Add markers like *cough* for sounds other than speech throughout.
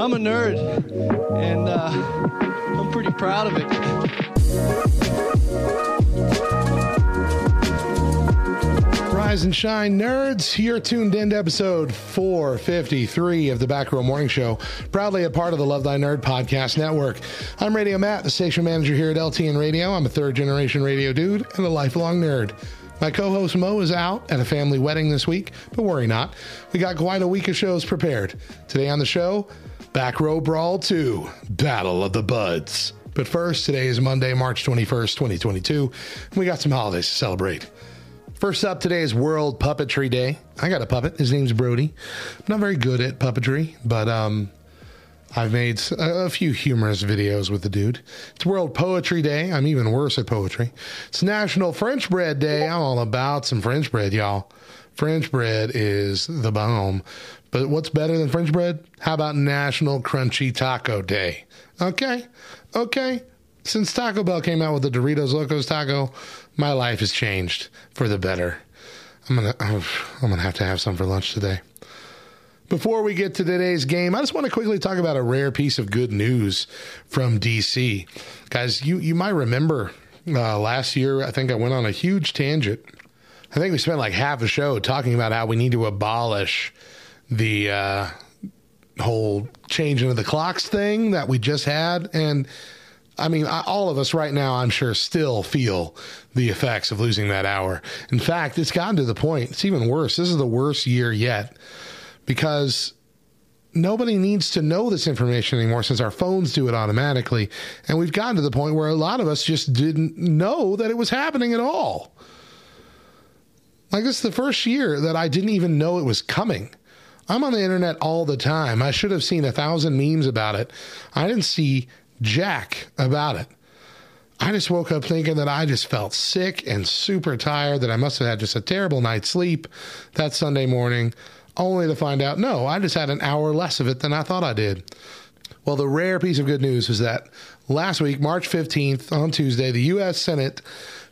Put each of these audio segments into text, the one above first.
I'm a nerd, and uh, I'm pretty proud of it. Rise and shine, nerds. You're tuned in to episode 453 of the Back Row Morning Show, proudly a part of the Love Thy Nerd podcast network. I'm Radio Matt, the station manager here at LTN Radio. I'm a third generation radio dude and a lifelong nerd. My co host Mo is out at a family wedding this week, but worry not. We got quite a week of shows prepared. Today on the show, Back Row Brawl 2 Battle of the Buds. But first, today is Monday, March 21st, 2022, and we got some holidays to celebrate. First up today is World Puppetry Day. I got a puppet. His name's Brody. I'm not very good at puppetry, but um, I've made a, a few humorous videos with the dude. It's World Poetry Day. I'm even worse at poetry. It's National French Bread Day. I'm all about some French bread, y'all. French bread is the bomb. But what's better than French bread? How about National Crunchy Taco Day? Okay, okay. Since Taco Bell came out with the Doritos Locos Taco, my life has changed for the better. I'm gonna, *sighs* I'm gonna have to have some for lunch today. Before we get to today's game, I just want to quickly talk about a rare piece of good news from DC, guys. You you might remember uh, last year. I think I went on a huge tangent. I think we spent like half a show talking about how we need to abolish the uh, whole changing of the clocks thing that we just had, and I mean, all of us right now, I'm sure, still feel the effects of losing that hour. In fact, it's gotten to the point, it's even worse. This is the worst year yet because nobody needs to know this information anymore since our phones do it automatically. And we've gotten to the point where a lot of us just didn't know that it was happening at all. Like, this is the first year that I didn't even know it was coming. I'm on the internet all the time. I should have seen a thousand memes about it. I didn't see jack about it. I just woke up thinking that I just felt sick and super tired, that I must have had just a terrible night's sleep that Sunday morning, only to find out no, I just had an hour less of it than I thought I did. Well, the rare piece of good news was that last week, March 15th, on Tuesday, the U.S. Senate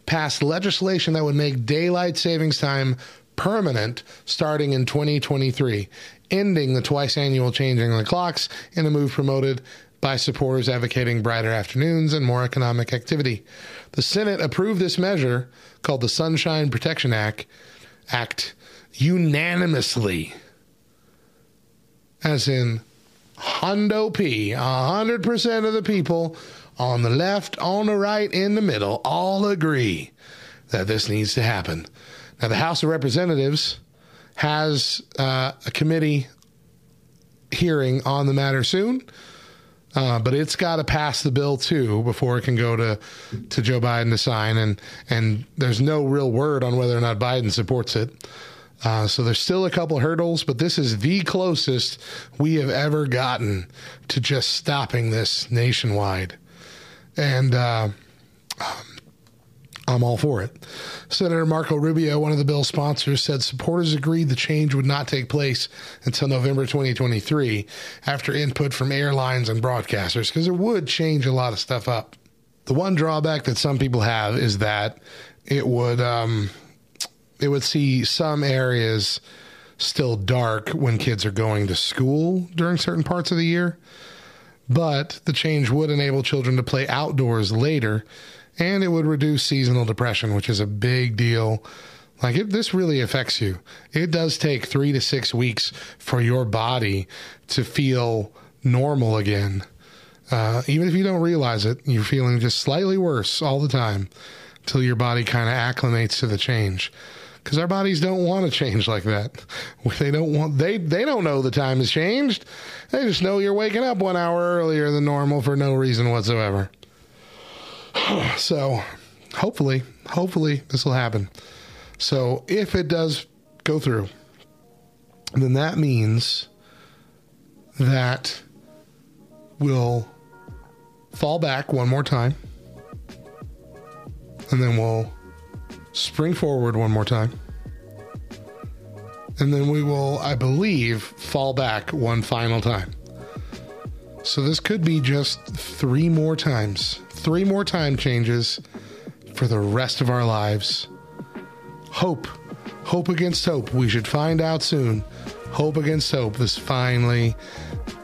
passed legislation that would make daylight savings time permanent starting in 2023, ending the twice annual changing of the clocks in a move promoted by supporters advocating brighter afternoons and more economic activity. The Senate approved this measure called the Sunshine Protection Act Act unanimously. As in Hondo P, 100% of the people on the left, on the right, in the middle all agree that this needs to happen. Now, the House of Representatives has uh, a committee hearing on the matter soon. Uh, but it's got to pass the bill too before it can go to to Joe Biden to sign, and and there's no real word on whether or not Biden supports it. Uh, so there's still a couple hurdles, but this is the closest we have ever gotten to just stopping this nationwide, and uh, I'm all for it. Senator Marco Rubio, one of the bill's sponsors, said supporters agreed the change would not take place until November 2023 after input from airlines and broadcasters because it would change a lot of stuff up. The one drawback that some people have is that it would um, it would see some areas still dark when kids are going to school during certain parts of the year. But the change would enable children to play outdoors later and it would reduce seasonal depression, which is a big deal. Like it, this really affects you. It does take three to six weeks for your body to feel normal again. Uh, even if you don't realize it, you're feeling just slightly worse all the time until your body kind of acclimates to the change. Because our bodies don't want to change like that. *laughs* They don't want they they don't know the time has changed. They just know you're waking up one hour earlier than normal for no reason whatsoever. *sighs* so hopefully, hopefully this will happen. So if it does go through, then that means that we'll fall back one more time. And then we'll spring forward one more time. And then we will, I believe, fall back one final time. So this could be just three more times, three more time changes for the rest of our lives. Hope, hope against hope. We should find out soon. Hope against hope. This finally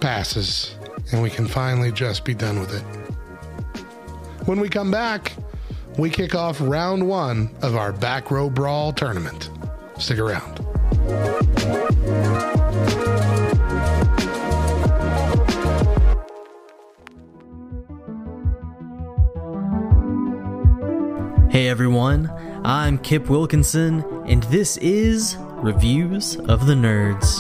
passes and we can finally just be done with it. When we come back, we kick off round one of our Back Row Brawl tournament. Stick around. Hey everyone, I'm Kip Wilkinson, and this is Reviews of the Nerds.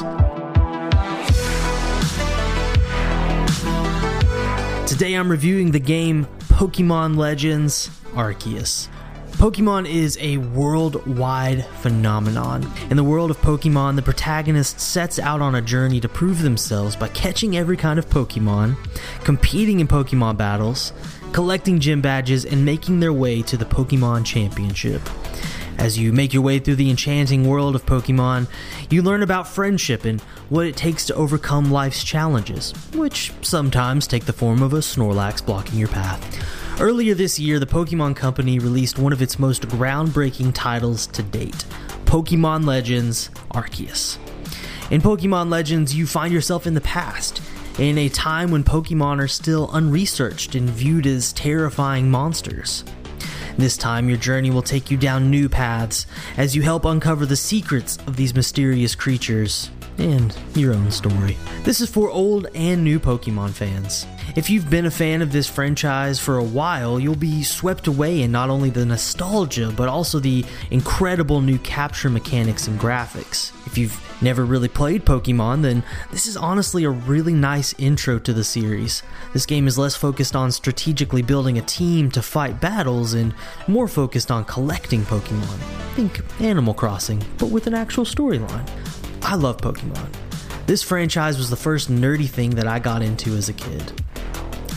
Today I'm reviewing the game Pokemon Legends Arceus. Pokemon is a worldwide phenomenon. In the world of Pokemon, the protagonist sets out on a journey to prove themselves by catching every kind of Pokemon, competing in Pokemon battles, collecting gym badges, and making their way to the Pokemon Championship. As you make your way through the enchanting world of Pokemon, you learn about friendship and what it takes to overcome life's challenges, which sometimes take the form of a Snorlax blocking your path. Earlier this year, the Pokemon Company released one of its most groundbreaking titles to date Pokemon Legends Arceus. In Pokemon Legends, you find yourself in the past, in a time when Pokemon are still unresearched and viewed as terrifying monsters. This time, your journey will take you down new paths as you help uncover the secrets of these mysterious creatures and your own story. This is for old and new Pokemon fans. If you've been a fan of this franchise for a while, you'll be swept away in not only the nostalgia, but also the incredible new capture mechanics and graphics. If you've never really played Pokemon, then this is honestly a really nice intro to the series. This game is less focused on strategically building a team to fight battles and more focused on collecting Pokemon. Think Animal Crossing, but with an actual storyline. I love Pokemon. This franchise was the first nerdy thing that I got into as a kid.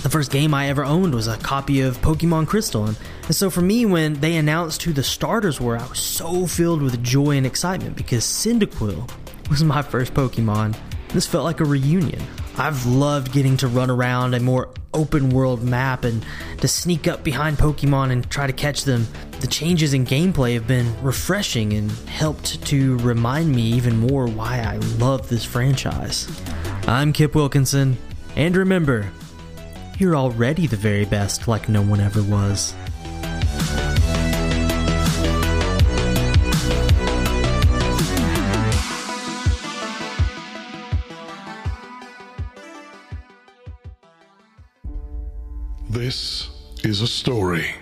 The first game I ever owned was a copy of Pokemon Crystal, and, so for me, when they announced who the starters were, I was so filled with joy and excitement because Cyndaquil was my first Pokemon. This felt like a reunion. I've loved getting to run around a more open world map and to sneak up behind Pokemon and try to catch them. The changes in gameplay have been refreshing and helped to remind me even more why I love this franchise. I'm Kip Wilkinson, and remember, you're already the very best like no one ever was. This is a story.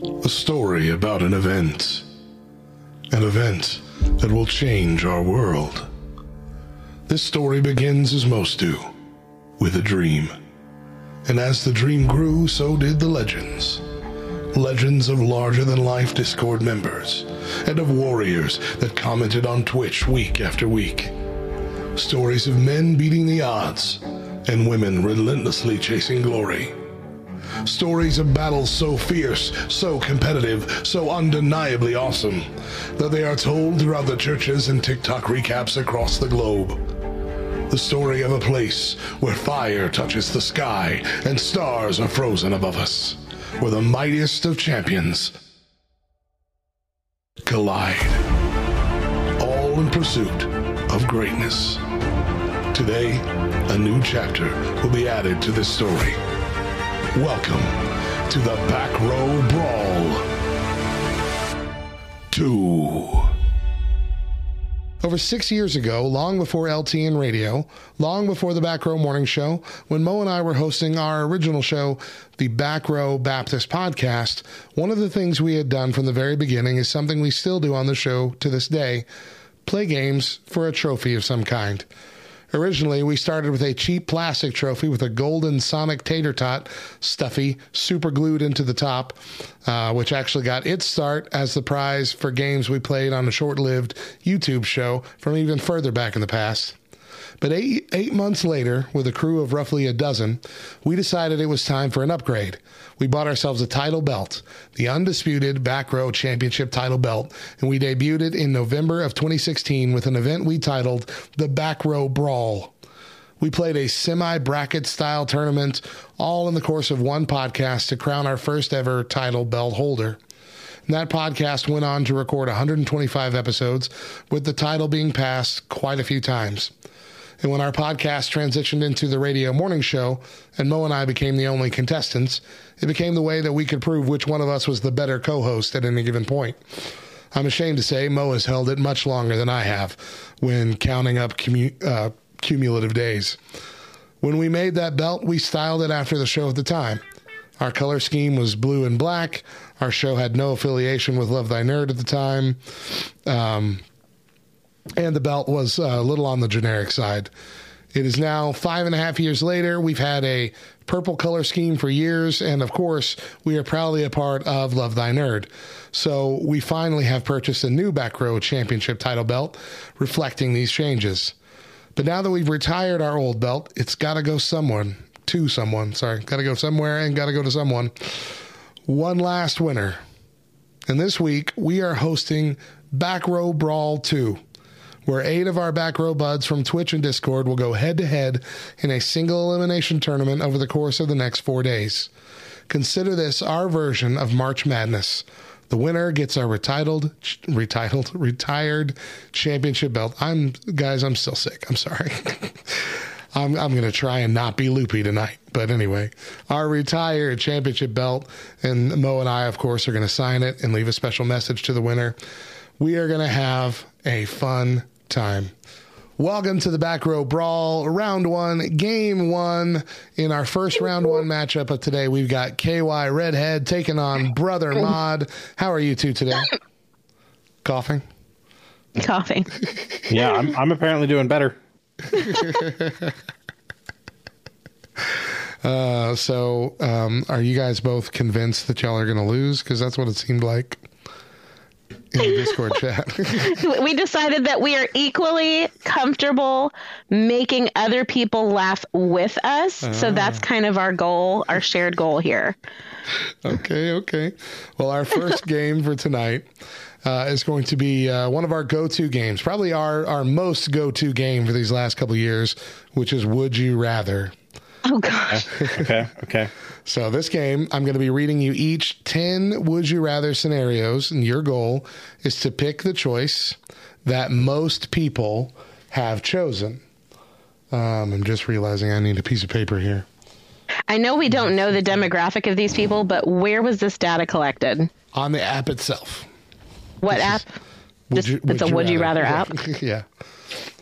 A story about an event. An event that will change our world. This story begins as most do, with a dream. And as the dream grew, so did the legends. Legends of larger than life Discord members, and of warriors that commented on Twitch week after week. Stories of men beating the odds, and women relentlessly chasing glory. Stories of battles so fierce, so competitive, so undeniably awesome that they are told throughout the churches and TikTok recaps across the globe. The story of a place where fire touches the sky and stars are frozen above us, where the mightiest of champions collide, all in pursuit of greatness. Today, a new chapter will be added to this story. Welcome to the Back Row Brawl 2. Over six years ago, long before LTN radio, long before the Back Row Morning Show, when Mo and I were hosting our original show, the Back Row Baptist Podcast, one of the things we had done from the very beginning is something we still do on the show to this day play games for a trophy of some kind. Originally, we started with a cheap plastic trophy with a golden Sonic tater tot stuffy super glued into the top, uh, which actually got its start as the prize for games we played on a short lived YouTube show from even further back in the past. But eight, eight months later, with a crew of roughly a dozen, we decided it was time for an upgrade. We bought ourselves a title belt, the undisputed Back Row Championship title belt, and we debuted it in November of 2016 with an event we titled the Back Row Brawl. We played a semi bracket style tournament, all in the course of one podcast to crown our first ever title belt holder. And that podcast went on to record 125 episodes, with the title being passed quite a few times. And when our podcast transitioned into the radio morning show, and Mo and I became the only contestants, it became the way that we could prove which one of us was the better co host at any given point. I'm ashamed to say Mo has held it much longer than I have when counting up uh, cumulative days. When we made that belt, we styled it after the show at the time. Our color scheme was blue and black. Our show had no affiliation with Love Thy Nerd at the time. Um, and the belt was uh, a little on the generic side. It is now five and a half years later. We've had a purple color scheme for years, and of course, we are proudly a part of Love Thy Nerd. So we finally have purchased a new Back Row Championship title belt reflecting these changes. But now that we've retired our old belt, it's got to go someone, to someone, sorry, got to go somewhere and got to go to someone. One last winner. And this week, we are hosting Back Row Brawl 2 where eight of our back row buds from Twitch and Discord will go head to head in a single elimination tournament over the course of the next four days. Consider this our version of March Madness. The winner gets our retitled, retitled, *laughs* retired championship belt. I'm guys, I'm still sick. I'm sorry. *laughs* I'm I'm gonna try and not be loopy tonight. But anyway, our retired championship belt, and Mo and I, of course, are gonna sign it and leave a special message to the winner. We are gonna have a fun time. Welcome to the Back Row Brawl, round one, game one. In our first round one matchup of today, we've got KY Redhead taking on Brother Mod. How are you two today? Coughing? Coughing. Yeah, I'm, I'm apparently doing better. *laughs* uh, so, um, are you guys both convinced that y'all are going to lose? Because that's what it seemed like in the Discord chat. *laughs* *laughs* we decided that we are equally comfortable making other people laugh with us. Uh, so that's kind of our goal, our shared goal here. Okay, okay. Well, our first *laughs* game for tonight uh, is going to be uh, one of our go-to games, probably our our most go-to game for these last couple years, which is Would You Rather. Oh gosh. okay, okay. So this game, I'm going to be reading you each 10 would you rather scenarios and your goal is to pick the choice that most people have chosen. Um, I'm just realizing I need a piece of paper here. I know we don't know the demographic of these people, but where was this data collected? On the app itself. What this app? Just, you, it's a would you rather, rather *laughs* app? *laughs* yeah.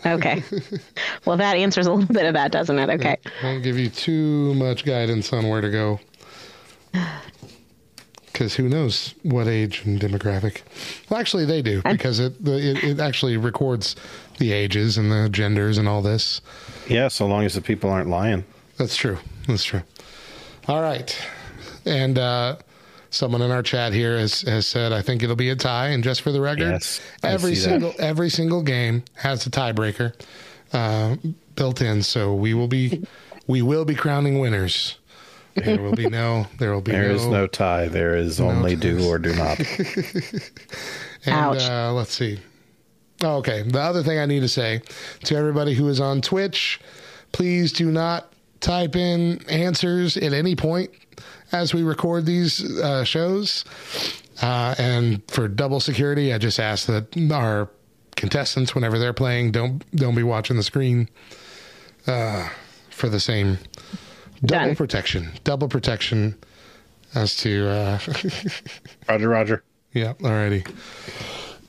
Okay. *laughs* well, that answers a little bit of that, doesn't it? Okay. I won't give you too much guidance on where to go. *sighs* Because who knows what age and demographic? Well, actually, they do because it, it it actually records the ages and the genders and all this. Yeah, so long as the people aren't lying. That's true. That's true. All right, and uh, someone in our chat here has, has said, I think it'll be a tie. And just for the record, yes, every single that. every single game has a tiebreaker uh, built in. So we will be we will be crowning winners. There will be no there will be there no, is no tie. There is no only ties. do or do not. *laughs* and Ouch. Uh, let's see. Oh, okay. The other thing I need to say to everybody who is on Twitch, please do not type in answers at any point as we record these uh, shows. Uh, and for double security, I just ask that our contestants, whenever they're playing, don't don't be watching the screen uh, for the same double Done. protection. Double protection as to uh, *laughs* Roger, Roger. Yeah, alrighty.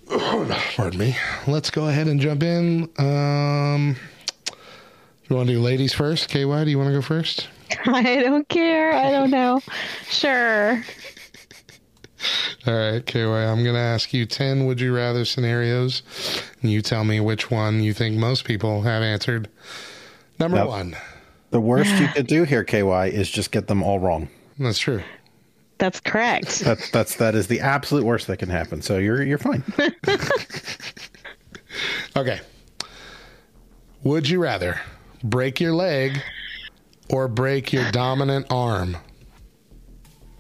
*clears throat* Pardon me. Let's go ahead and jump in. Um, you want to do ladies first? KY, do you want to go first? *laughs* I don't care. I don't know. Sure. All right, KY, I'm going to ask you 10 would you rather scenarios, and you tell me which one you think most people have answered. Number now, one. The worst you *sighs* could do here, KY, is just get them all wrong. That's true. That's correct. That's that's that is the absolute worst that can happen. So you're you're fine. *laughs* *laughs* okay. Would you rather break your leg or break your dominant arm?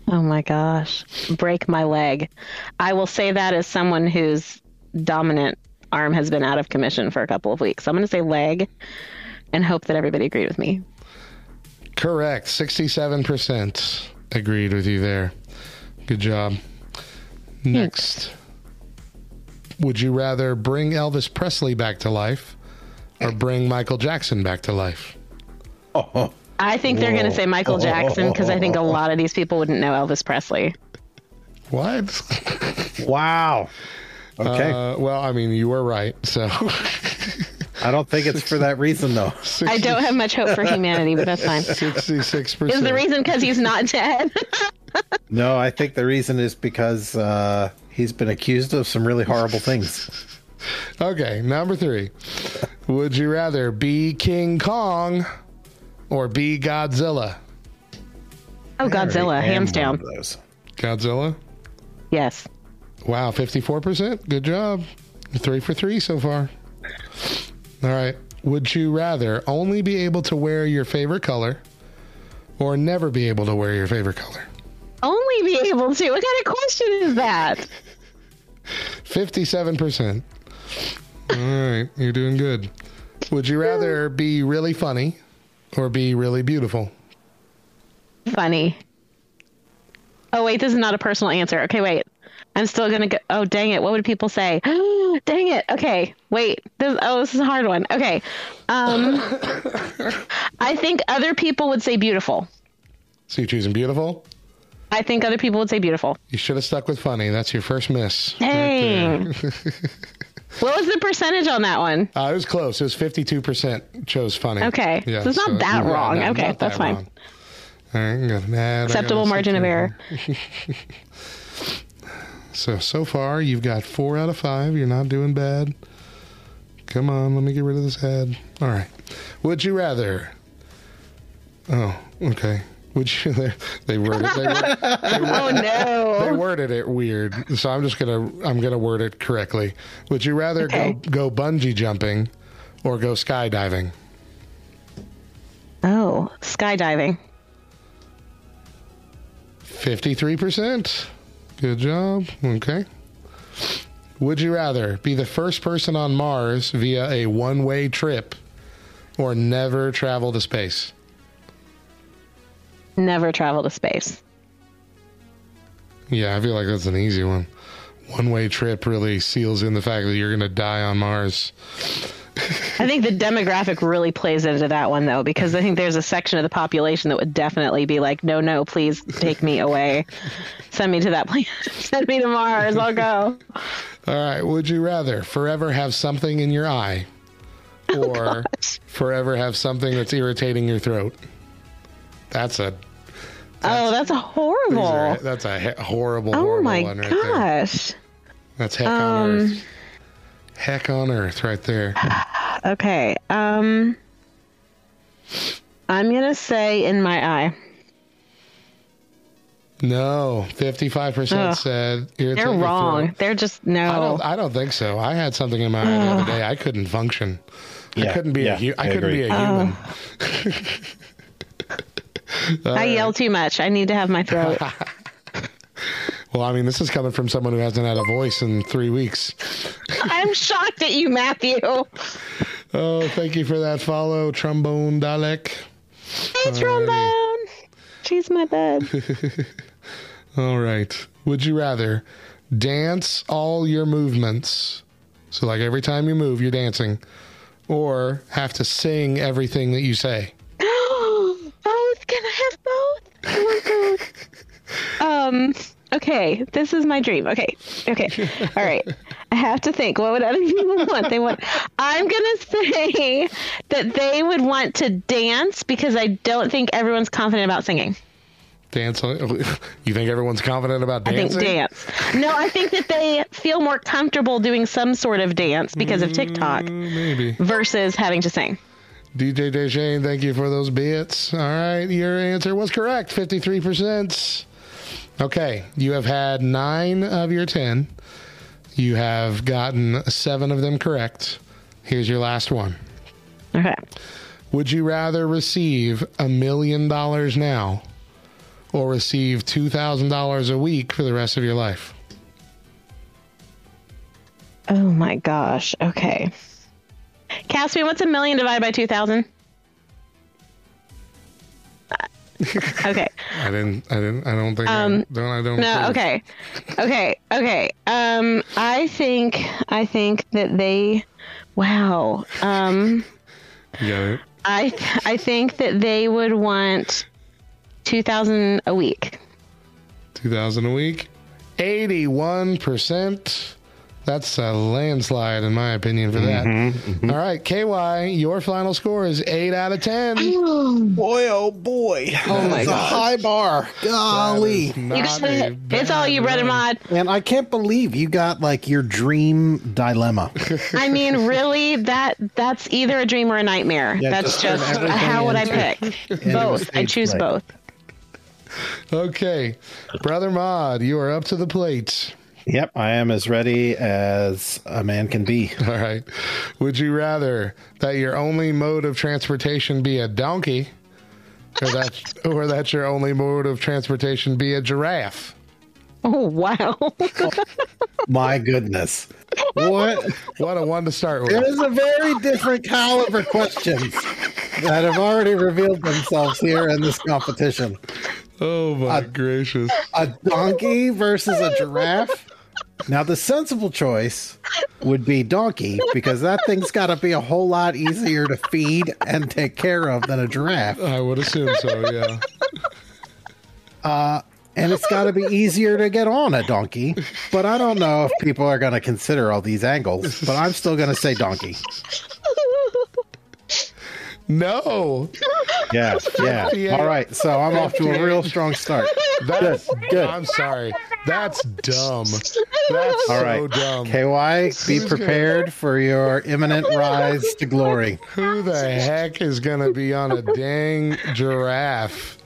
Oh my gosh. Break my leg. I will say that as someone whose dominant arm has been out of commission for a couple of weeks. I'm going to say leg and hope that everybody agreed with me. Correct. 67% agreed with you there. Good job. Next. Would you rather bring Elvis Presley back to life or bring Michael Jackson back to life? Oh, I think they're going to say Michael Jackson because I think a lot of these people wouldn't know Elvis Presley. What? *laughs* wow. Okay. Uh, well, I mean, you were right. So *laughs* I don't think it's for that reason, though. I don't have much hope for humanity, but that's fine. 66%. Is the reason because he's not dead? *laughs* No, I think the reason is because uh, he's been accused of some really horrible things. Okay, number three. Would you rather be King Kong or be Godzilla? oh, Godzilla, hands down. Godzilla? Yes. Wow, 54%. Good job. Three for three so far. All right. Would you rather only be able to wear your favorite color or never be able to wear your favorite color? Only be able to. What kind of question is that? *laughs* 57%. All right. You're doing good. Would you rather be really funny or be really beautiful? Funny. Oh, wait, this is not a personal answer. Okay, wait. I'm still going to go. Oh, dang it. What would people say? *gasps* dang it. Okay, wait. This, oh, this is a hard one. Okay. Um, *laughs* I think other people would say beautiful. So you're choosing beautiful? I think other people would say beautiful. You should have stuck with funny. That's your first miss. Dang. Right. *laughs* What was the percentage on that one? Uh, it was close. It was 52% chose funny. Okay. So it's not that yeah, wrong. no, Okay, that's that fine. wrong. All right, got an Acceptable margin of error. *laughs* So, so far, you've got four out of five. You're not doing bad. Come on, let me get rid of this ad. All right. Would you rather? Oh, okay. Would you? They, they worded. They, *laughs* they word- Oh, no. They worded it weird, so I'm just gonna I'm gonna word it correctly. Would you rather Okay. go go bungee jumping or go skydiving? Oh, skydiving. Fifty-three percent. Good job. Okay. Would you rather be the first person on Mars via a one-way trip, or never travel to space? Never travel to space. Yeah, I feel like that's an easy one. One-way trip really seals in the fact that you're going to die on Mars. I think the demographic really plays into that one though, because I think there's a section of the population that would definitely be like, "No, no, please take me away, send me to that planet, *laughs* send me to Mars, I'll go." *laughs* All right. Would you rather forever have something in your eye, *laughs* oh, or forever have something that's irritating your throat? That's a oh, that's a horrible. are- that's a he- horrible, oh horrible my one right there. gosh. That's heck Um, on earth. Heck on earth, right there. *sighs* Okay. Um, I'm gonna say in my eye. No, fifty-five percent Ugh. said irritate They're wrong. throat. They're just no. I don't. I don't think so. I had something in my eye the other day. I couldn't function. I couldn't be yeah, a. Hu- I, I couldn't agree. be a human. *laughs* I yell too much. I need to have my throat. *laughs* Well, I mean, this is coming from someone who hasn't had a voice in three weeks. I'm shocked at you, Matthew. Oh, thank you for that follow, Trombone Dalek. Hey, trombone. She's my bed. *laughs* All right. Would you rather dance all your movements? So, like every time you move, you're dancing, or have to sing everything that you say? both? Can I have both? I want both. Um. Okay, this is my dream. Okay, okay, all right. I have to think. What would other people *laughs* want? They want. I'm gonna say that they would want to dance because I don't think everyone's confident about singing. Dance. You think everyone's confident about I dancing? think dance. No, I think that they feel more comfortable doing some sort of dance because of TikTok Mm, Maybe. versus having to sing. DJ Deshane, thank you for those bits. All right, your answer was correct, 53%. Okay, you have had nine of your 10. You have gotten seven of them correct. Here's your last one. Okay. Would you rather receive a million dollars now or receive $2,000 a week for the rest of your life? Oh my gosh. Okay. Caspian, what's a million divided by 2,000? *laughs* okay. I didn't, I didn't, I don't think, Um, I don't, I don't. No, okay. Okay. Okay. Um, I think, I think that they, wow. Um, it. I, I think that they would want 2,000 a week. 2000 a week. 81%. That's a landslide, in my opinion, for that. Mm-hmm, All right, KY, your final score is 8 out of 10. *sighs* Boy, oh boy. Oh my God. A high bar. Golly. That is not You just it. It's all you, Brett and. Mod. And I can't believe you got like your dream dilemma. I mean, *laughs* really, that that's either a dream or a nightmare. Yeah, that's just just how would I pick? *laughs* both. I choose play. both. Okay, Brother Mod, you are up to the plate. Yep, I am as ready as a man can be. *laughs* All right. Would you rather that your only mode of transportation be a donkey or that, *laughs* or that your only mode of transportation be a giraffe? Oh wow! *laughs* My goodness. What? What a one to start with. It is a very different caliber questions that have already revealed themselves here in this competition. Oh my gracious. A donkey versus a giraffe? Now, the sensible choice would be donkey because that thing's got to be a whole lot easier to feed and take care of than a giraffe. I would assume so, yeah. Uh, and it's got to be easier to get on a donkey. But I don't know if people are going to consider all these angles, but I'm still going to say donkey. No. *laughs* Yeah, yeah. All right, so I'm off to a real strong start. That's Good, good. I'm sorry. That's dumb. That's All so dumb. KY, be prepared for your imminent rise to glory. Who the heck is gonna be on a dang giraffe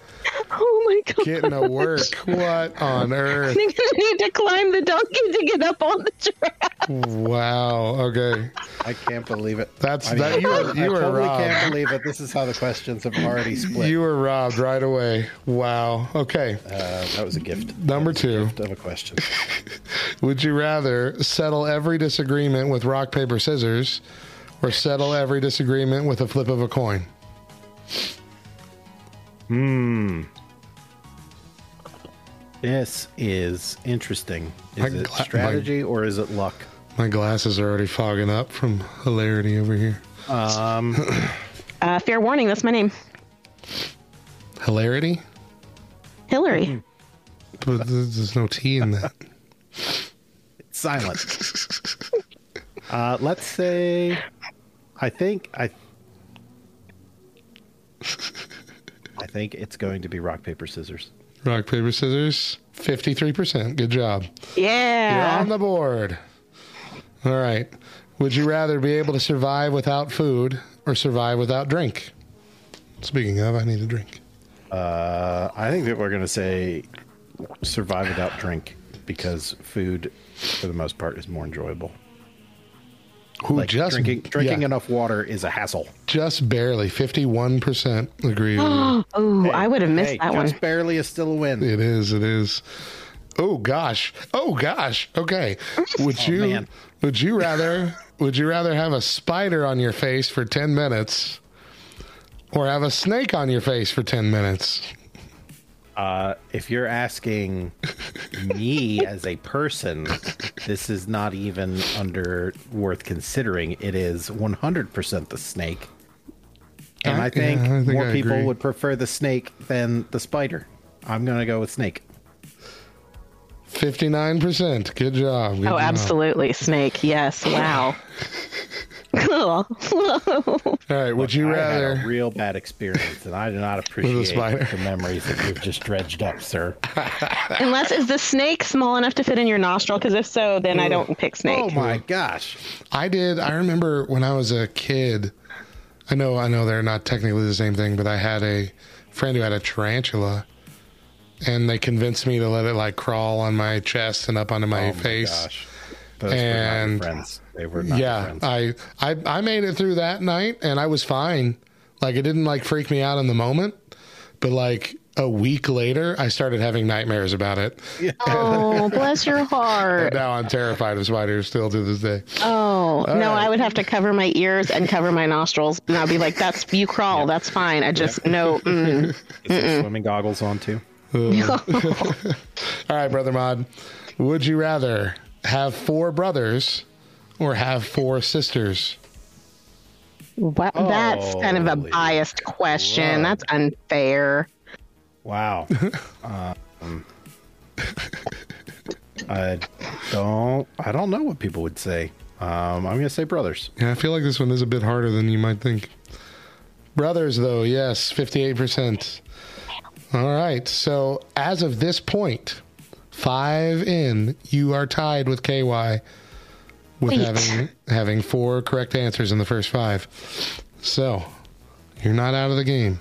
Oh *laughs* getting to work? *laughs* What on earth? You're gonna need to climb the donkey to get up on the giraffe. Wow. Okay. I can't believe it. That's I mean, that. You were I were totally robbed. can't believe it. This is how the questions have already split. You were robbed right away. Wow. Okay. uh, that was a gift. Number two. Gift of a question. *laughs* Would you rather settle every disagreement with rock paper scissors, or settle every disagreement with a flip of a coin? Hmm. This is interesting. Is My it gla- strategy or is it luck? My glasses are already fogging up from hilarity over here. Um, *coughs* Uh, fair warning. That's my name, Hilarity? Hillary. But there's there's no T in that. *laughs* silent. *laughs* Uh, let's say, I think I. I think it's going to be rock paper scissors. Rock, paper, scissors. 53%. Good job. Yeah. You're on the board. All right. Would you rather be able to survive without food or survive without drink? Speaking of, I need a drink. Uh, I think that we're going to say survive without drink because food, for the most part, is more enjoyable. Who Like just drinking drinking yeah, enough water is a hassle. just barely 51% agree with you. *gasps* Oh, I would have missed Hey, that one. just barely is still a win. It is. It is. Oh gosh. Oh gosh. Okay. Would oh, you man. would you rather would you rather have a spider on your face for 10 minutes or have a snake on your face for 10 minutes? Uh, if you're asking me as a person, this is not even under worth considering. It is 100% the snake. And I- I think, yeah, I think more I people agree. would prefer the snake than the spider. I'm going to go with snake. 59%. Good job. Good Oh, job. absolutely. Snake. Yes. Wow. *laughs* cool. *laughs* All right. Would you I had rather a real bad experience, and I do not *laughs* appreciate the memories that you've just dredged up, sir. *laughs* Unless is the snake small enough to fit in your nostril? Because if so, then I don't pick snake. Oh my gosh! I did. I remember when I was a kid. I know. I know they're not technically the same thing, but I had a friend who had a tarantula, and they convinced me to let it like crawl on my chest and up onto my Oh my face. gosh. Those were not your and friends. They were not your yeah, friends. I, I I made it through that night and I was fine. Like it didn't like freak me out in the moment, but like a week later, I started having nightmares about it. *laughs* Oh, bless your And heart. now I'm terrified of spiders still to this day. Oh, no, right. I would have to cover my ears and cover my nostrils. And I'd be like, that's, you crawl, that's fine. I just, no, mm. Get some swimming goggles on too. *laughs* *laughs* All right, brother Mod. Would you rather have four brothers or have four sisters? What? That's kind of a Holy biased question. crud. That's unfair. Wow. *laughs* um, I don't. I don't know what people would say. Um, I'm gonna say brothers. Yeah, I feel like this one is a bit harder than you might think. Brothers, though, yes, 58%. All right. So as of this point, five in, you are tied with KY with Wait. having having four correct answers in the first five. So you're not out of the game.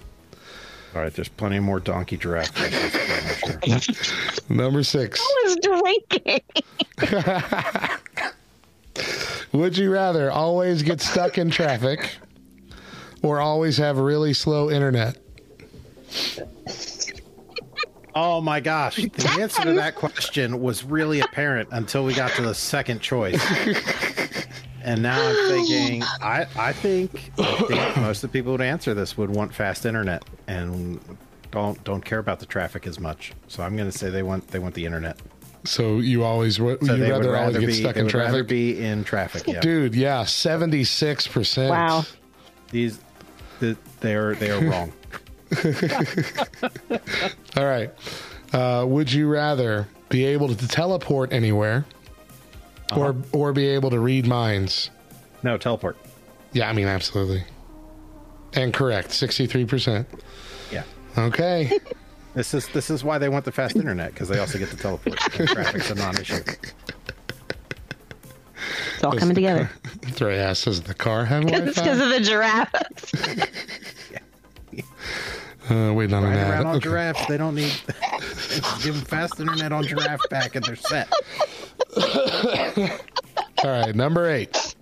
All right. There's plenty more donkey giraffe. questions, I'm sure. Number six. I was drinking. *laughs* Would you rather always get stuck in traffic or always have really slow internet? Oh my gosh! The answer to that question was really apparent until we got to the second choice. And now I'm thinking, I, I think, I think most of the people who would answer this would want fast internet and don't don't care about the traffic as much. So I'm going to say they want they want the internet. So you always would So you they rather, would always get be stuck they in would rather traffic? be in traffic. Yeah, Dude, yeah, seventy six percent. Wow. these the, they are they are wrong. *laughs* All right. Uh, would you rather be able to teleport anywhere, or Uh-huh. or be able to read minds? No teleport. Yeah, I mean absolutely. And correct, sixty three percent. Yeah. Okay. *laughs* This is this is why they want the fast internet because they also get the teleport. *laughs* And traffic's a non-issue. It's all coming together. Three ass does the car have It's because of the giraffes. Uh, wait on Ride an around on okay. giraffes. They don't need. *laughs* give them fast internet on giraffe back, and they're set. *laughs* All right, number eight.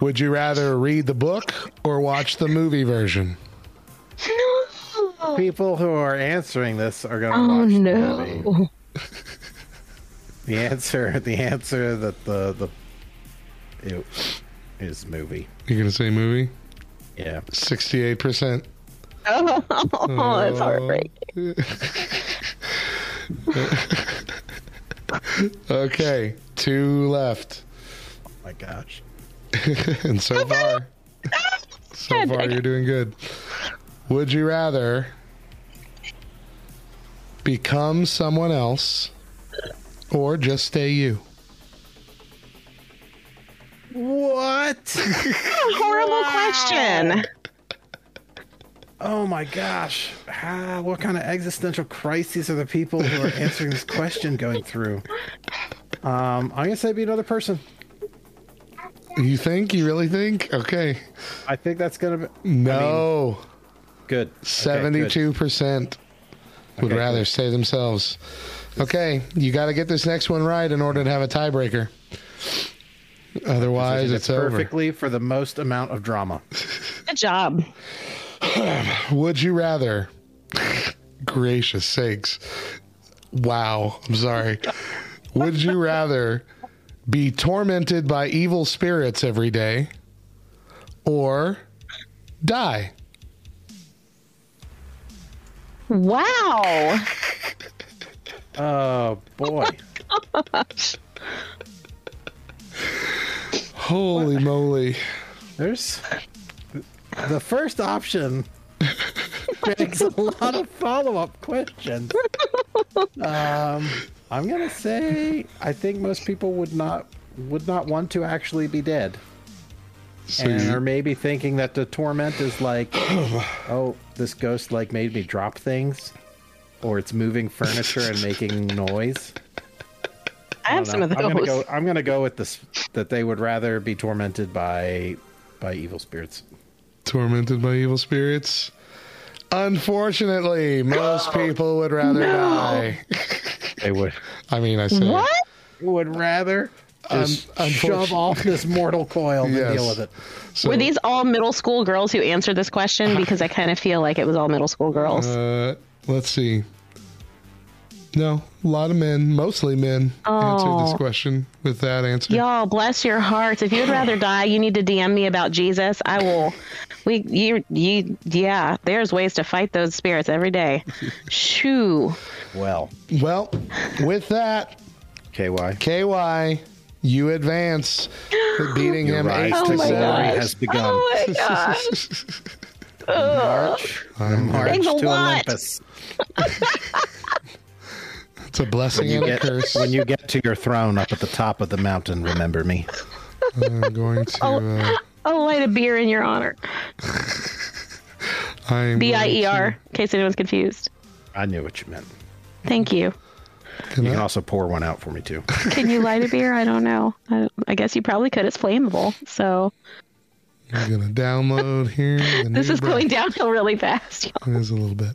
Would you rather read the book or watch the movie version? No. People who are answering this are going to oh, watch no. the movie. the answer, the answer that the the it is movie. You're going to say movie? Yeah. 68%. Oh, that's heartbreaking. *laughs* okay, two left. Oh my gosh. *laughs* and so far, *laughs* so far you're doing good. Would you rather become someone else or just stay you? What? what a horrible wow. question. Oh my gosh. Ah, what kind of existential crises are the people who are answering this question going through? Um, I'm gonna say be another person. You think? You really think? Okay. I think that's gonna be No. good. Okay, good. Seventy-two percent would Okay, rather good. stay themselves. Okay, you got to get this next one right in order to have a tiebreaker. Otherwise, Position it it's over. perfectly for the most amount of drama. Good job. *clears throat* Would you rather? Gracious sakes! Wow, I'm sorry. Would you rather be tormented by evil spirits every day, or die? Wow. Oh boy. *laughs* Oh Holy moly! There's the first option begs a lot of follow-up questions. Um, I'm gonna say I think most people would not would not want to actually be dead, So and you- are maybe thinking that the torment is like, *sighs* oh, this ghost like made me drop things, or it's moving furniture and making noise. I have don't some of those. I'm gonna go. I'm gonna go with this that they would rather be tormented by by evil spirits. Tormented by evil spirits. Unfortunately, most people would rather die. *laughs* They would. I mean, I said What? Would rather. Just Un- shove off this mortal coil and Yes. deal with it. So, Were these all middle school girls who answered this question? *laughs* Because I kind of feel like it was all middle school girls. Uh, let's see. No, a lot of men, mostly men, answered this Oh. question with that answer. Y'all, bless your hearts. If you'd rather die, you need to DM me about Jesus. I will. We, you, you, yeah. There's ways to fight those spirits every day. *laughs* Shoo. Well, Well, with that, KY. KY, you advance, *gasps* beating him rise eight to to glory seven. has begun. Oh my *laughs* gosh. March, march Thanks to lot. Olympus. *laughs* It's a blessing When you and a get curse. when you get to your throne up at the top of the mountain, remember me. I'm going to. Uh, I'll light a beer in your honor. *laughs* I'm B I E in case anyone's confused. I knew what you meant. Thank you. to- You can also pour one out for me too. *laughs* Can you light a beer? I don't know. I, I guess you probably could. It's flammable. So I'm going to download here. *laughs* this is bra- going downhill really fast. y'all. It is a little bit.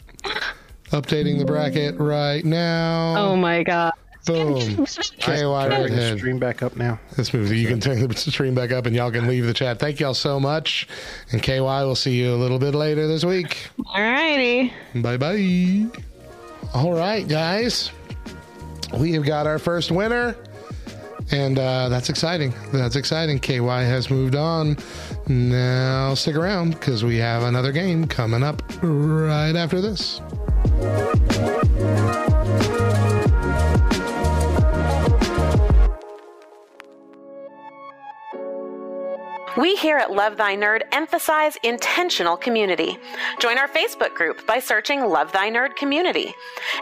Updating the bracket right now. Oh my god. Boom. KY right Turning the ahead. stream back up now. This movie, you can turn the stream back up and y'all can leave the chat. Thank y'all so much. And KY we'll see you a little bit later this week. All righty. Bye bye. All right, guys. We have got our first winner. And uh, that's exciting. That's exciting. KY has moved on. Now stick around because we have another game coming up right after this. We here at Love Thy Nerd emphasize intentional community. Join our Facebook group by searching Love Thy Nerd Community.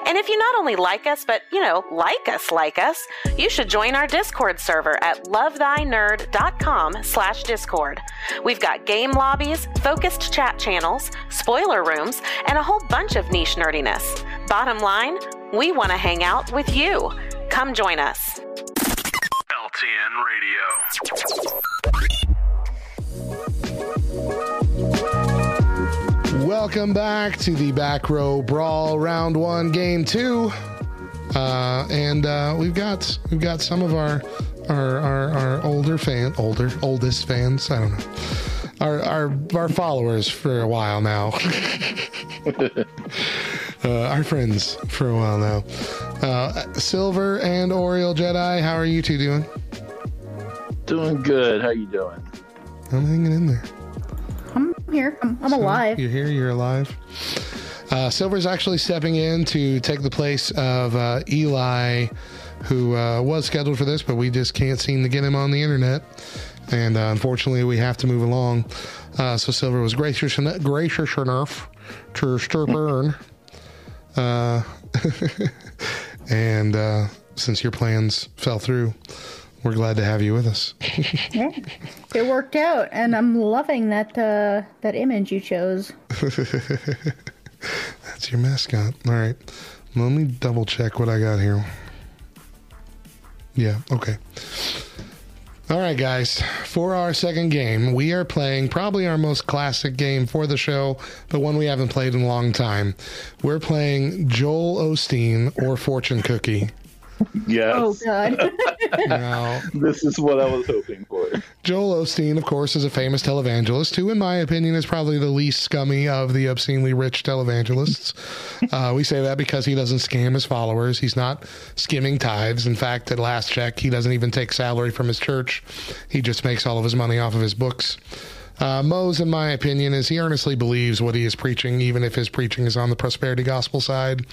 And if you not only like us, but, you know, like us, like us, you should join our Discord server at lovethynerd.com slash Discord. We've got game lobbies, focused chat channels, spoiler rooms, and a whole bunch of niche nerdiness. Bottom line, we want to hang out with you. Come join us. LTN Radio. Welcome back to the Back Row Brawl Round One, Game Two, uh, and uh, we've got we've got some of our our our, our older fan, older oldest fans. I don't know, our our our followers for a while now. *laughs* uh, our friends for a while now. Uh, Silver and Oriole Jedi, how are you two doing? Doing good. How you doing? I'm hanging in there. I'm here. I'm, I'm alive. You're here. You're alive. Uh, Silver's actually stepping in to take the place of uh, Eli, who uh, was scheduled for this, but we just can't seem to get him on the internet, and uh, unfortunately, we have to move along. Uh, so Silver was gracious enough, gracious enough to stir *laughs* uh, *laughs* and uh, since your plans fell through, we're glad to have you with us. *laughs* Yeah, it worked out, and I'm loving that uh, that image you chose. *laughs* That's your mascot. All right. Let me double check what I got here. Yeah, okay. All right, guys. For our second game, we are playing probably our most classic game for the show, but one we haven't played in a long time. We're playing Joel Osteen or Fortune Cookie. Yes. Oh God. *laughs* *laughs* Now, This is what I was hoping for. Joel Osteen, of course, is a famous televangelist who, in my opinion, is probably the least scummy of the obscenely rich televangelists. uh, we say that because he doesn't scam his followers. He's not skimming tithes. In fact, at last check, he doesn't even take salary from his church. He just makes all of his money off of his books. Uh, Mose, in my opinion, is he earnestly believes what he is preaching, even if his preaching is on the prosperity gospel side.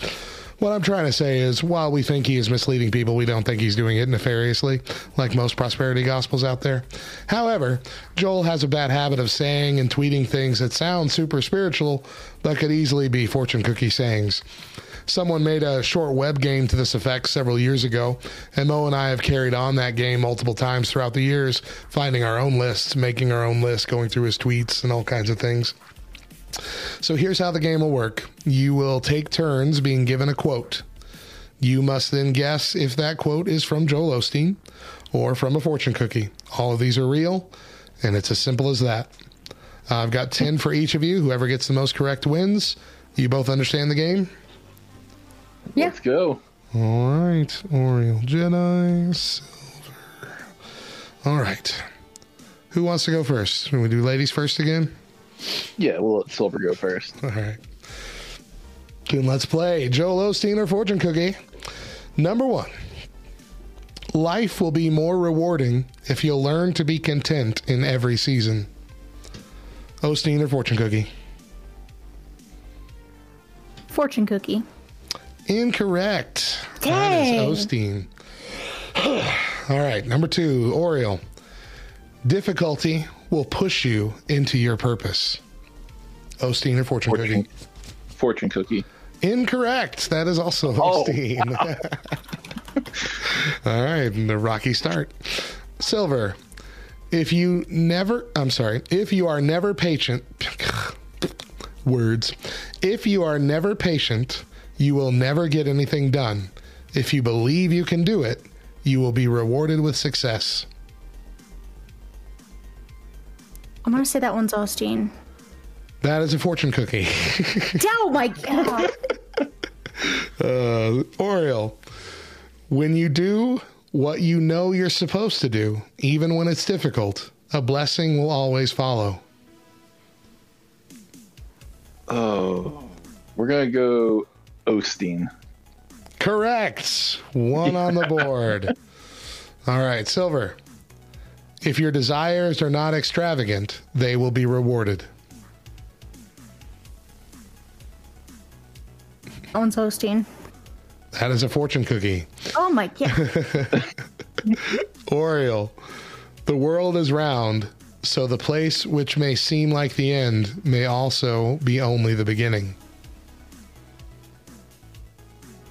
What I'm trying to say is, while we think he is misleading people, we don't think he's doing it nefariously, like most prosperity gospels out there. However, Joel has a bad habit of saying and tweeting things that sound super spiritual, but could easily be fortune cookie sayings. Someone made a short web game to this effect several years ago, and Mo and I have carried on that game multiple times throughout the years, finding our own lists, making our own lists, going through his tweets, and all kinds of things. So here's how the game will work you will take turns being given a quote. You must then guess if that quote is from Joel Osteen or from a fortune cookie. All of these are real, and it's as simple as that. I've got 10 for each of you. Whoever gets the most correct wins. You both understand the game? Yeah. Let's go. All right. Oriole Jedi, Silver, All right. Who wants to go first? Can we do ladies first again? Yeah, we'll let Silver go first. All right. Then let's play Joel Osteen or Fortune Cookie. Number one. Life will be more rewarding if you'll learn to be content in every season. Osteen or Fortune Cookie? Fortune cookie. Incorrect. Dang. That is Osteen. *sighs* All right, number two, Oriole. Difficulty will push you into your purpose. Osteen or Fortune, Fortune. Cookie? Fortune cookie. Incorrect. That is also Oh. Osteen. *laughs* All right, and the rocky start. Silver. If you never, I'm sorry, if you are never patient, *sighs* words. If you are never patient, you will never get anything done. If you believe you can do it, you will be rewarded with success. I'm gonna say that one's Austin. That is a fortune cookie. *laughs* oh my god. uh, Oriole, when you do what you know you're supposed to do, even when it's difficult, a blessing will always follow. Oh, we're gonna go Osteen. Correct. One on the board. *laughs* All right, Silver. If your desires are not extravagant, they will be rewarded. That one's Austin. That is a fortune cookie. Oh my god. *laughs* Oriole. The world is round, so the place which may seem like the end may also be only the beginning.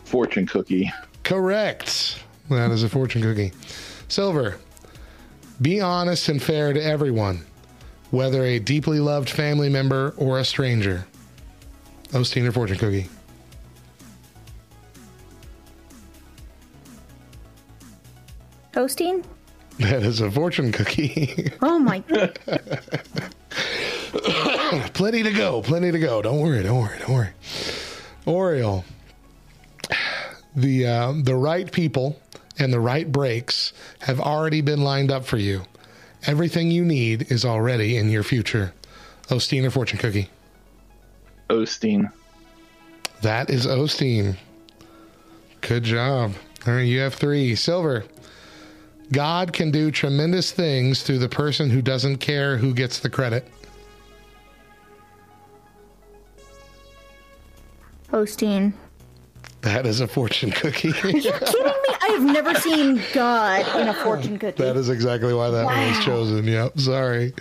Fortune cookie. Correct. That is a fortune cookie. Silver. Be honest and fair to everyone, whether a deeply loved family member or a stranger. Osteen or fortune cookie? Austin? That is a fortune cookie. Oh my *laughs* *laughs* plenty to go. Plenty to go. Don't worry. Don't worry. Don't worry. Oriole. The uh, the right people and the right breaks have already been lined up for you. Everything you need is already in your future. Osteen or fortune cookie? Osteen. That is Osteen. Good job. All right, you have three. Silver. God can do tremendous things through the person who doesn't care who gets the credit. Austin. That is a fortune cookie. Are you *laughs* kidding me? I have never seen God in a fortune cookie. that is exactly why that one was chosen. Yep. Sorry.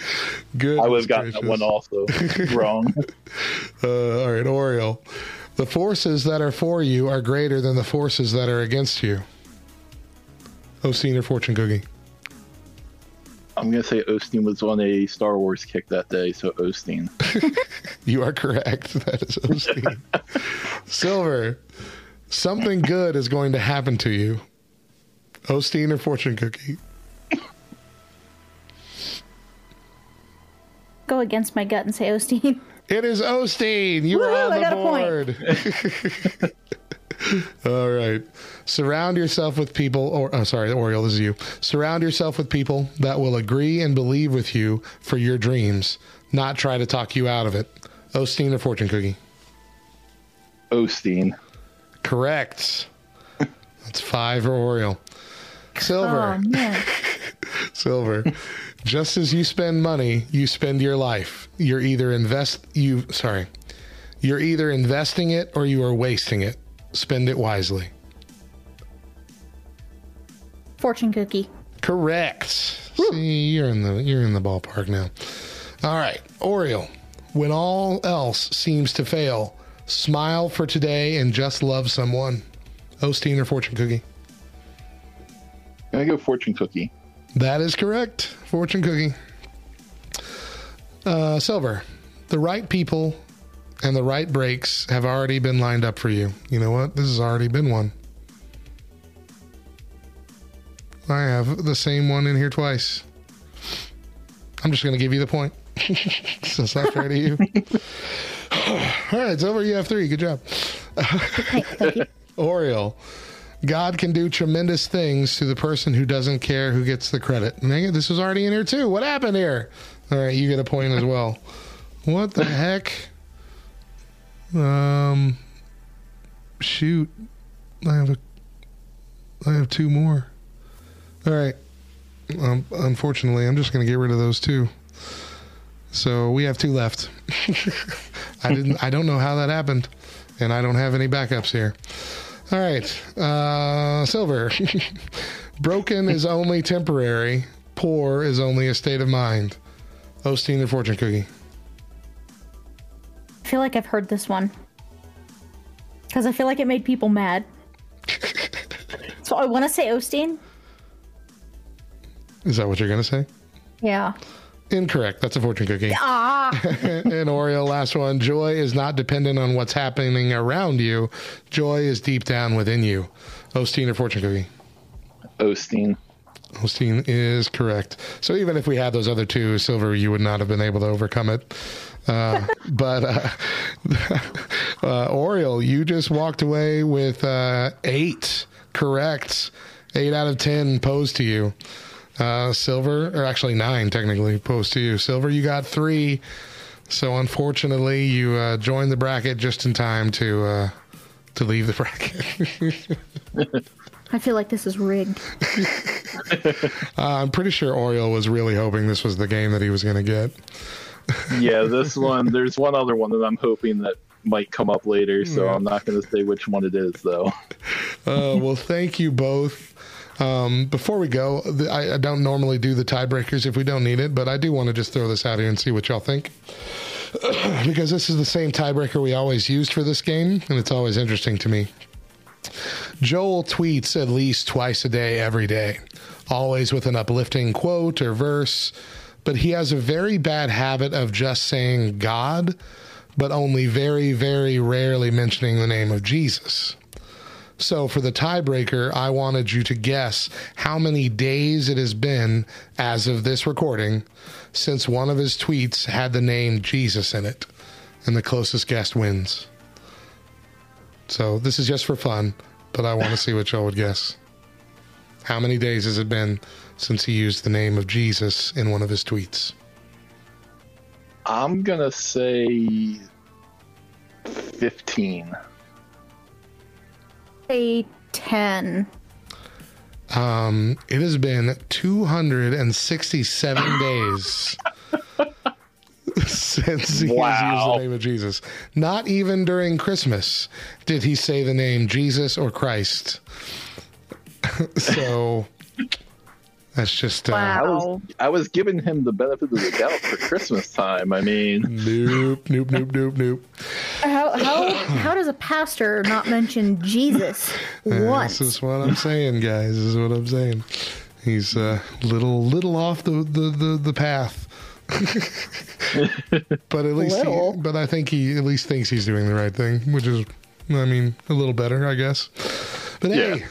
Good. I would have gotten that one also *laughs* wrong. Uh, all right, Oriole. The forces that are for you are greater than the forces that are against you. Osteen or fortune cookie? I'm gonna say Osteen was on a Star Wars kick that day, so Osteen. *laughs* You are correct. That is Osteen. Silver. Something good is going to happen to you. Osteen or fortune cookie? Go against my gut and say Austin. It is Osteen. You are Woohoo, on I the got a point. board. *laughs* All right. Surround yourself with people, or oh, sorry, Oriole, this is you. Surround yourself with people that will agree and believe with you for your dreams, not try to talk you out of it. Osteen or fortune cookie? Osteen. Correct. That's five for Oriole. Silver. Oh. *laughs* Silver. Just as you spend money, you spend your life. You're either invest you sorry. You're either investing it or you are wasting it. Spend it wisely. Fortune cookie. Correct. See, you're in the you're in the ballpark now. All right, Oriole. When all else seems to fail, smile for today and just love someone. Osteen or fortune cookie? Gonna go fortune cookie. That is correct. Fortune cookie. Uh, Silver. The right people and the right breaks have already been lined up for you. You know what? This has already been one. I have the same one in here twice. I'm just going to give you the point. *laughs* so it's not fair to you. *laughs* All right, it's over. you have three. Good job. *laughs* Oriole. God can do tremendous things to the person who doesn't care who gets the credit. Megan, this was already in here too. What happened here? All right, you get a point as well. What the heck? Um, shoot, I have a, I have two more. All right. Um, unfortunately, I'm just going to get rid of those two. So we have two left. I didn't. I don't know how that happened, and I don't have any backups here. All right, uh, Silver. *laughs* Broken is only temporary. Poor is only a state of mind. Osteen or fortune cookie. I feel like I've heard this one. Because I feel like it made people mad. *laughs* so I want to say Osteen. Is that what you're going to say? Yeah. Incorrect. That's a fortune cookie. Ah. *laughs* and Oreo, last one. Joy is not dependent on what's happening around you. Joy is deep down within you. Osteen or fortune cookie? Osteen. Osteen is correct. So even if we had those other two, Silver, you would not have been able to overcome it. Uh, *laughs* but uh, *laughs* uh, Oriole, you just walked away with uh, eight correct. Eight out of ten posed to you. Uh, Silver, or actually nine technically opposed to you. Silver, you got three. So unfortunately, you uh, joined the bracket just in time to uh, to leave the bracket. *laughs* I feel like this is rigged. *laughs* Uh, I'm pretty sure Oriole was really hoping this was the game that he was going to get. yeah, *laughs* this one. There's one other one that I'm hoping that might come up later, so Yeah. I'm not going to say which one it is, though. Uh, well, thank you both. Um, before we go, I, I don't normally do the tiebreakers if we don't need it, but I do want to just throw this out here and see what y'all think. *clears throat* because this is the same tiebreaker we always used for this game, and it's always interesting to me. Joel tweets at least twice a day, every day, always with an uplifting quote or verse, but he has a very bad habit of just saying God, but only very, very rarely mentioning the name of Jesus. So for the tiebreaker, I wanted you to guess how many days it has been as of this recording since one of his tweets had the name Jesus in it. And the closest guess wins. So this is just for fun, but I want to see what y'all would guess. How many days has it been since he used the name of Jesus in one of his tweets? I'm going to say 15. A 10. Um, it has been 267 *laughs* days since he has used the name of Jesus. Not even during Christmas did he say the name Jesus or Christ. *laughs* so that's just uh, I was I was giving him the benefit of the doubt for Christmas time. I mean, nope, nope, nope, nope, nope. How, how, how does a pastor not mention Jesus *laughs* once? This is what I'm saying, guys. This is what I'm saying. He's a little little off the the the, the path. *laughs* but at least, he, but I think he at least thinks he's doing the right thing, which is, I mean, a little better, I guess. But hey,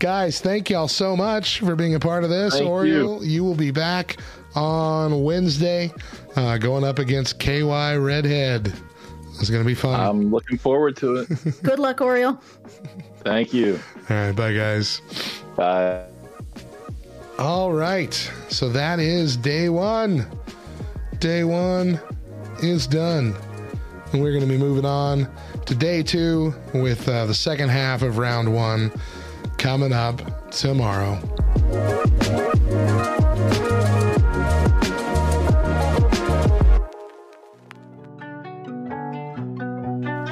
guys, thank y'all so much for being a part of this. Thank Oriole, you. will be back on Wednesday, uh, going up against KY Redhead. It's gonna be fun. I'm looking forward to it. *laughs* Good luck, Oriole. Thank you. All right, bye, guys. Bye. All right. So that is day one. Day one is done. And we're going to be moving on to day two with uh, the second half of round one coming up tomorrow.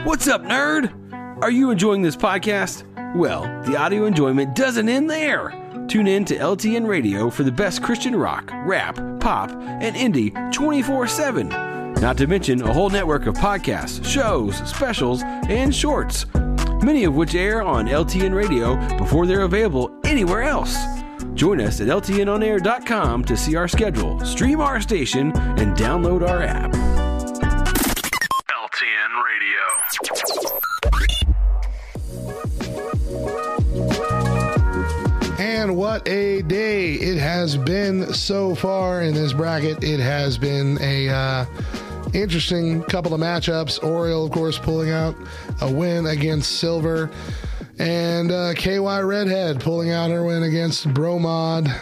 What's up, nerd? Are you enjoying this podcast? Well, the audio enjoyment doesn't end there. Tune in to LTN Radio for the best Christian rock, rap, pop, and indie 24 7. Not to mention a whole network of podcasts, shows, specials, and shorts, many of which air on LTN Radio before they're available anywhere else. Join us at LTNOnAir.com to see our schedule, stream our station, and download our app. LTN Radio. And what a day it has been so far in this bracket. It has been a uh, interesting couple of matchups. Oriole, of course, pulling out a win against Silver. And uh, KY Redhead pulling out her win against Bromod.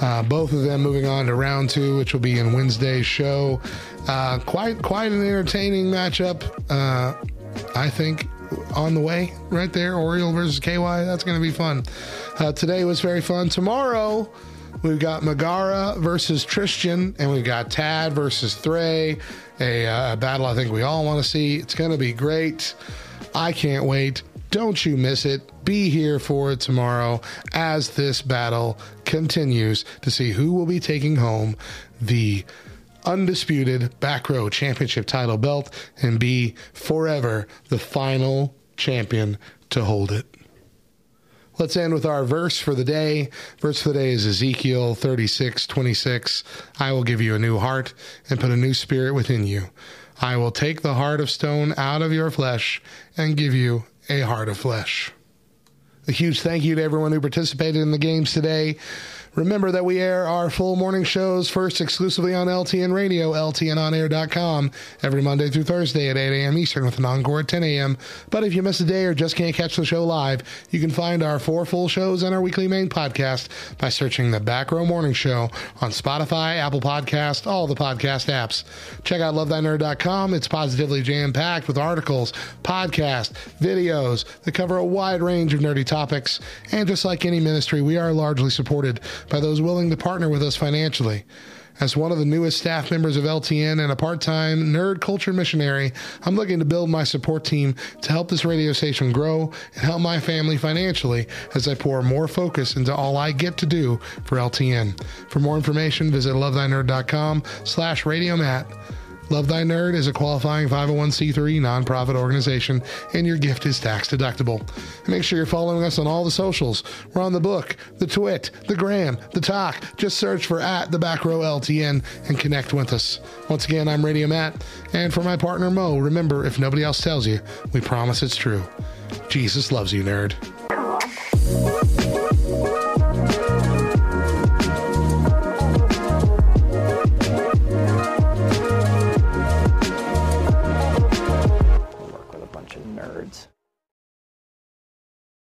Uh, both of them moving on to round two, which will be in Wednesday's show. Uh, quite quite an entertaining matchup. Uh, I think on the way right there, Oriole versus KY. That's going to be fun. Uh, today was very fun. Tomorrow we've got Megara versus Tristan, and we've got Tad versus Thray. A uh, battle I think we all want to see. It's going to be great. I can't wait. Don't you miss it. Be here for it tomorrow as this battle continues to see who will be taking home the undisputed back row championship title belt and be forever the final champion to hold it. Let's end with our verse for the day. Verse for the day is Ezekiel 36, 26. I will give you a new heart and put a new spirit within you. I will take the heart of stone out of your flesh and give you a heart of flesh. A huge thank you to everyone who participated in the games today. Remember that we air our full morning shows first exclusively on LTN Radio, LTNOnAir.com, every Monday through Thursday at 8 a.m. Eastern with an encore at 10 a.m. But if you miss a day or just can't catch the show live, you can find our four full shows and our weekly main podcast by searching the Back Row Morning Show on Spotify, Apple Podcast, all the podcast apps. Check out LoveThyNerd.com. It's positively jam-packed with articles, podcasts, videos that cover a wide range of nerdy topics. And just like any ministry, we are largely supported by those willing to partner with us financially. As one of the newest staff members of LTN and a part time nerd culture missionary, I'm looking to build my support team to help this radio station grow and help my family financially as I pour more focus into all I get to do for LTN. For more information, visit lovethynerd.com slash radio matt. Love Thy Nerd is a qualifying 501c3 nonprofit organization, and your gift is tax deductible. Make sure you're following us on all the socials. We're on the book, the twit, the gram, the talk. Just search for at the back row LTN and connect with us. Once again, I'm Radio Matt, and for my partner Mo, remember if nobody else tells you, we promise it's true. Jesus loves you, nerd.